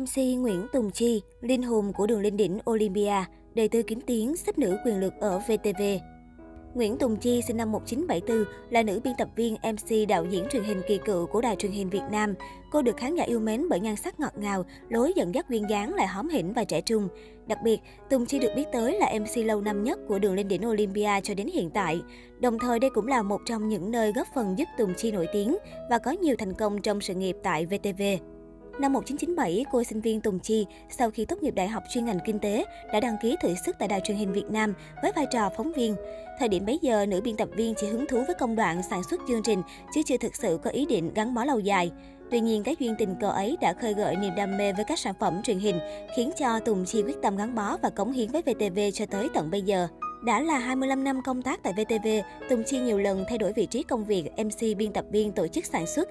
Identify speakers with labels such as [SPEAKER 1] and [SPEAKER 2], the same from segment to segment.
[SPEAKER 1] MC Nguyễn Tùng Chi, linh hồn của đường lên đỉnh Olympia, đời tư kính tiếng, xếp nữ quyền lực ở VTV. Nguyễn Tùng Chi sinh năm 1974 là nữ biên tập viên, MC, đạo diễn truyền hình kỳ cựu của đài truyền hình Việt Nam. Cô được khán giả yêu mến bởi nhan sắc ngọt ngào, lối dẫn dắt duyên dáng lại hóm hỉnh và trẻ trung. Đặc biệt, Tùng Chi được biết tới là MC lâu năm nhất của đường lên đỉnh Olympia cho đến hiện tại. Đồng thời đây cũng là một trong những nơi góp phần giúp Tùng Chi nổi tiếng và có nhiều thành công trong sự nghiệp tại VTV. Năm 1997, cô sinh viên Tùng Chi sau khi tốt nghiệp đại học chuyên ngành kinh tế đã đăng ký thử sức tại đài truyền hình Việt Nam với vai trò phóng viên. Thời điểm bấy giờ, nữ biên tập viên chỉ hứng thú với công đoạn sản xuất chương trình chứ chưa thực sự có ý định gắn bó lâu dài. Tuy nhiên, cái duyên tình cờ ấy đã khơi gợi niềm đam mê với các sản phẩm truyền hình, khiến cho Tùng Chi quyết tâm gắn bó và cống hiến với VTV cho tới tận bây giờ. Đã là 25 năm công tác tại VTV, Tùng Chi nhiều lần thay đổi vị trí công việc MC, biên tập viên, tổ chức sản xuất.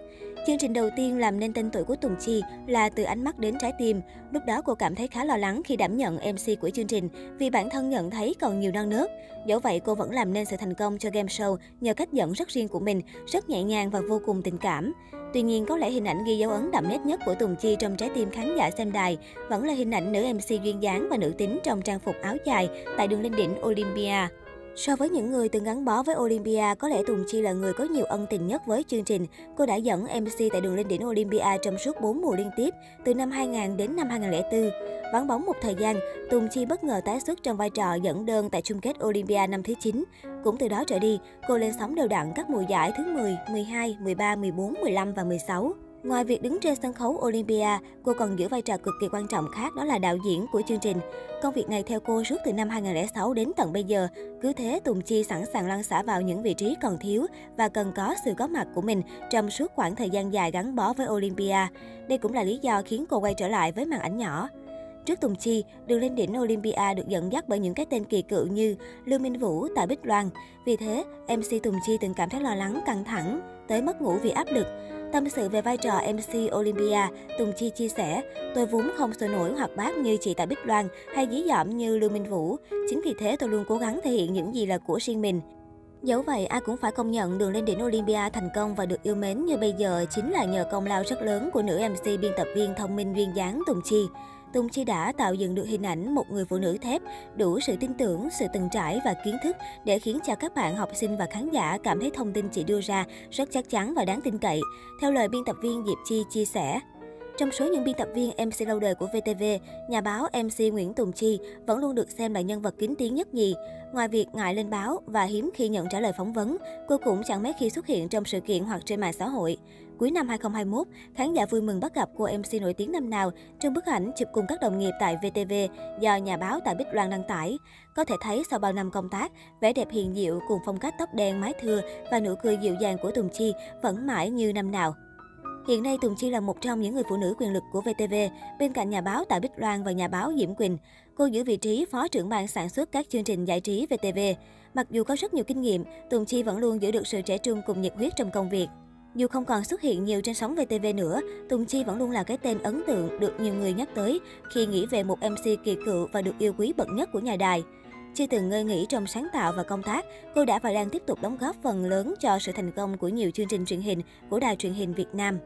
[SPEAKER 1] Chương trình đầu tiên làm nên tên tuổi của Tùng Chi là Từ ánh mắt đến trái tim. Lúc đó cô cảm thấy khá lo lắng khi đảm nhận MC của chương trình vì bản thân nhận thấy còn nhiều non nớt. Dẫu vậy, cô vẫn làm nên sự thành công cho game show nhờ cách dẫn rất riêng của mình, rất nhẹ nhàng và vô cùng tình cảm. Tuy nhiên, có lẽ hình ảnh ghi dấu ấn đậm nét nhất của Tùng Chi trong trái tim khán giả xem đài vẫn là hình ảnh nữ MC duyên dáng và nữ tính trong trang phục áo dài tại đường lên đỉnh Olympia. So với những người từng gắn bó với Olympia, có lẽ Tùng Chi là người có nhiều ân tình nhất với chương trình. Cô đã dẫn MC tại đường lên đỉnh Olympia trong suốt 4 mùa liên tiếp, từ năm 2000 đến năm 2004. Vắng bóng một thời gian, Tùng Chi bất ngờ tái xuất trong vai trò dẫn đơn tại chung kết Olympia năm thứ 9. Cũng từ đó trở đi, cô lên sóng đều đặn các mùa giải thứ 10, 12, 13, 14, 15 và 16. Ngoài việc đứng trên sân khấu Olympia, cô còn giữ vai trò cực kỳ quan trọng khác đó là đạo diễn của chương trình. Công việc này theo cô suốt từ năm 2006 đến tận bây giờ. Cứ thế Tùng Chi sẵn sàng lăn xả vào những vị trí còn thiếu và cần có sự góp mặt của mình trong suốt khoảng thời gian dài gắn bó với Olympia. Đây cũng là lý do khiến cô quay trở lại với màn ảnh nhỏ. Trước Tùng Chi, đường lên đỉnh Olympia được dẫn dắt bởi những cái tên kỳ cựu như Lưu Minh Vũ, Tạ Bích Loan. Vì thế, MC Tùng Chi từng cảm thấy lo lắng, căng thẳng, tới mất ngủ vì áp lực. Tâm sự về vai trò MC Olympia, Tùng Chi chia sẻ, tôi vốn không sôi nổi hoặc bát như chị Tạ Bích Loan hay dí dỏm như Lưu Minh Vũ. Chính vì thế tôi luôn cố gắng thể hiện những gì là của riêng mình. Dẫu vậy, ai cũng phải công nhận đường lên đỉnh Olympia thành công và được yêu mến như bây giờ chính là nhờ công lao rất lớn của nữ MC biên tập viên thông minh duyên dáng Tùng Chi. Tùng Chi đã tạo dựng được hình ảnh một người phụ nữ thép, đủ sự tin tưởng, sự từng trải và kiến thức để khiến cho các bạn học sinh và khán giả cảm thấy thông tin chị đưa ra rất chắc chắn và đáng tin cậy. Theo lời biên tập viên Diệp Chi chia sẻ, trong số những biên tập viên MC lâu đời của VTV, nhà báo MC Nguyễn Tùng Chi vẫn luôn được xem là nhân vật kín tiếng nhất nhì. Ngoài việc ngại lên báo và hiếm khi nhận trả lời phỏng vấn, cô cũng chẳng mấy khi xuất hiện trong sự kiện hoặc trên mạng xã hội. Cuối năm 2021, khán giả vui mừng bắt gặp cô MC nổi tiếng năm nào trong bức ảnh chụp cùng các đồng nghiệp tại VTV do nhà báo tại Bích Loan đăng tải. Có thể thấy sau bao năm công tác, vẻ đẹp hiền diệu cùng phong cách tóc đen mái thưa và nụ cười dịu dàng của Tùng Chi vẫn mãi như năm nào. Hiện nay, Tùng Chi là một trong những người phụ nữ quyền lực của VTV, bên cạnh nhà báo Tạ Bích Loan và nhà báo Diễm Quỳnh. Cô giữ vị trí phó trưởng ban sản xuất các chương trình giải trí VTV. Mặc dù có rất nhiều kinh nghiệm, Tùng Chi vẫn luôn giữ được sự trẻ trung cùng nhiệt huyết trong công việc. Dù không còn xuất hiện nhiều trên sóng VTV nữa, Tùng Chi vẫn luôn là cái tên ấn tượng được nhiều người nhắc tới khi nghĩ về một MC kỳ cựu và được yêu quý bậc nhất của nhà đài. Chưa từng ngơi nghỉ trong sáng tạo và công tác, cô đã và đang tiếp tục đóng góp phần lớn cho sự thành công của nhiều chương trình truyền hình của đài truyền hình Việt Nam.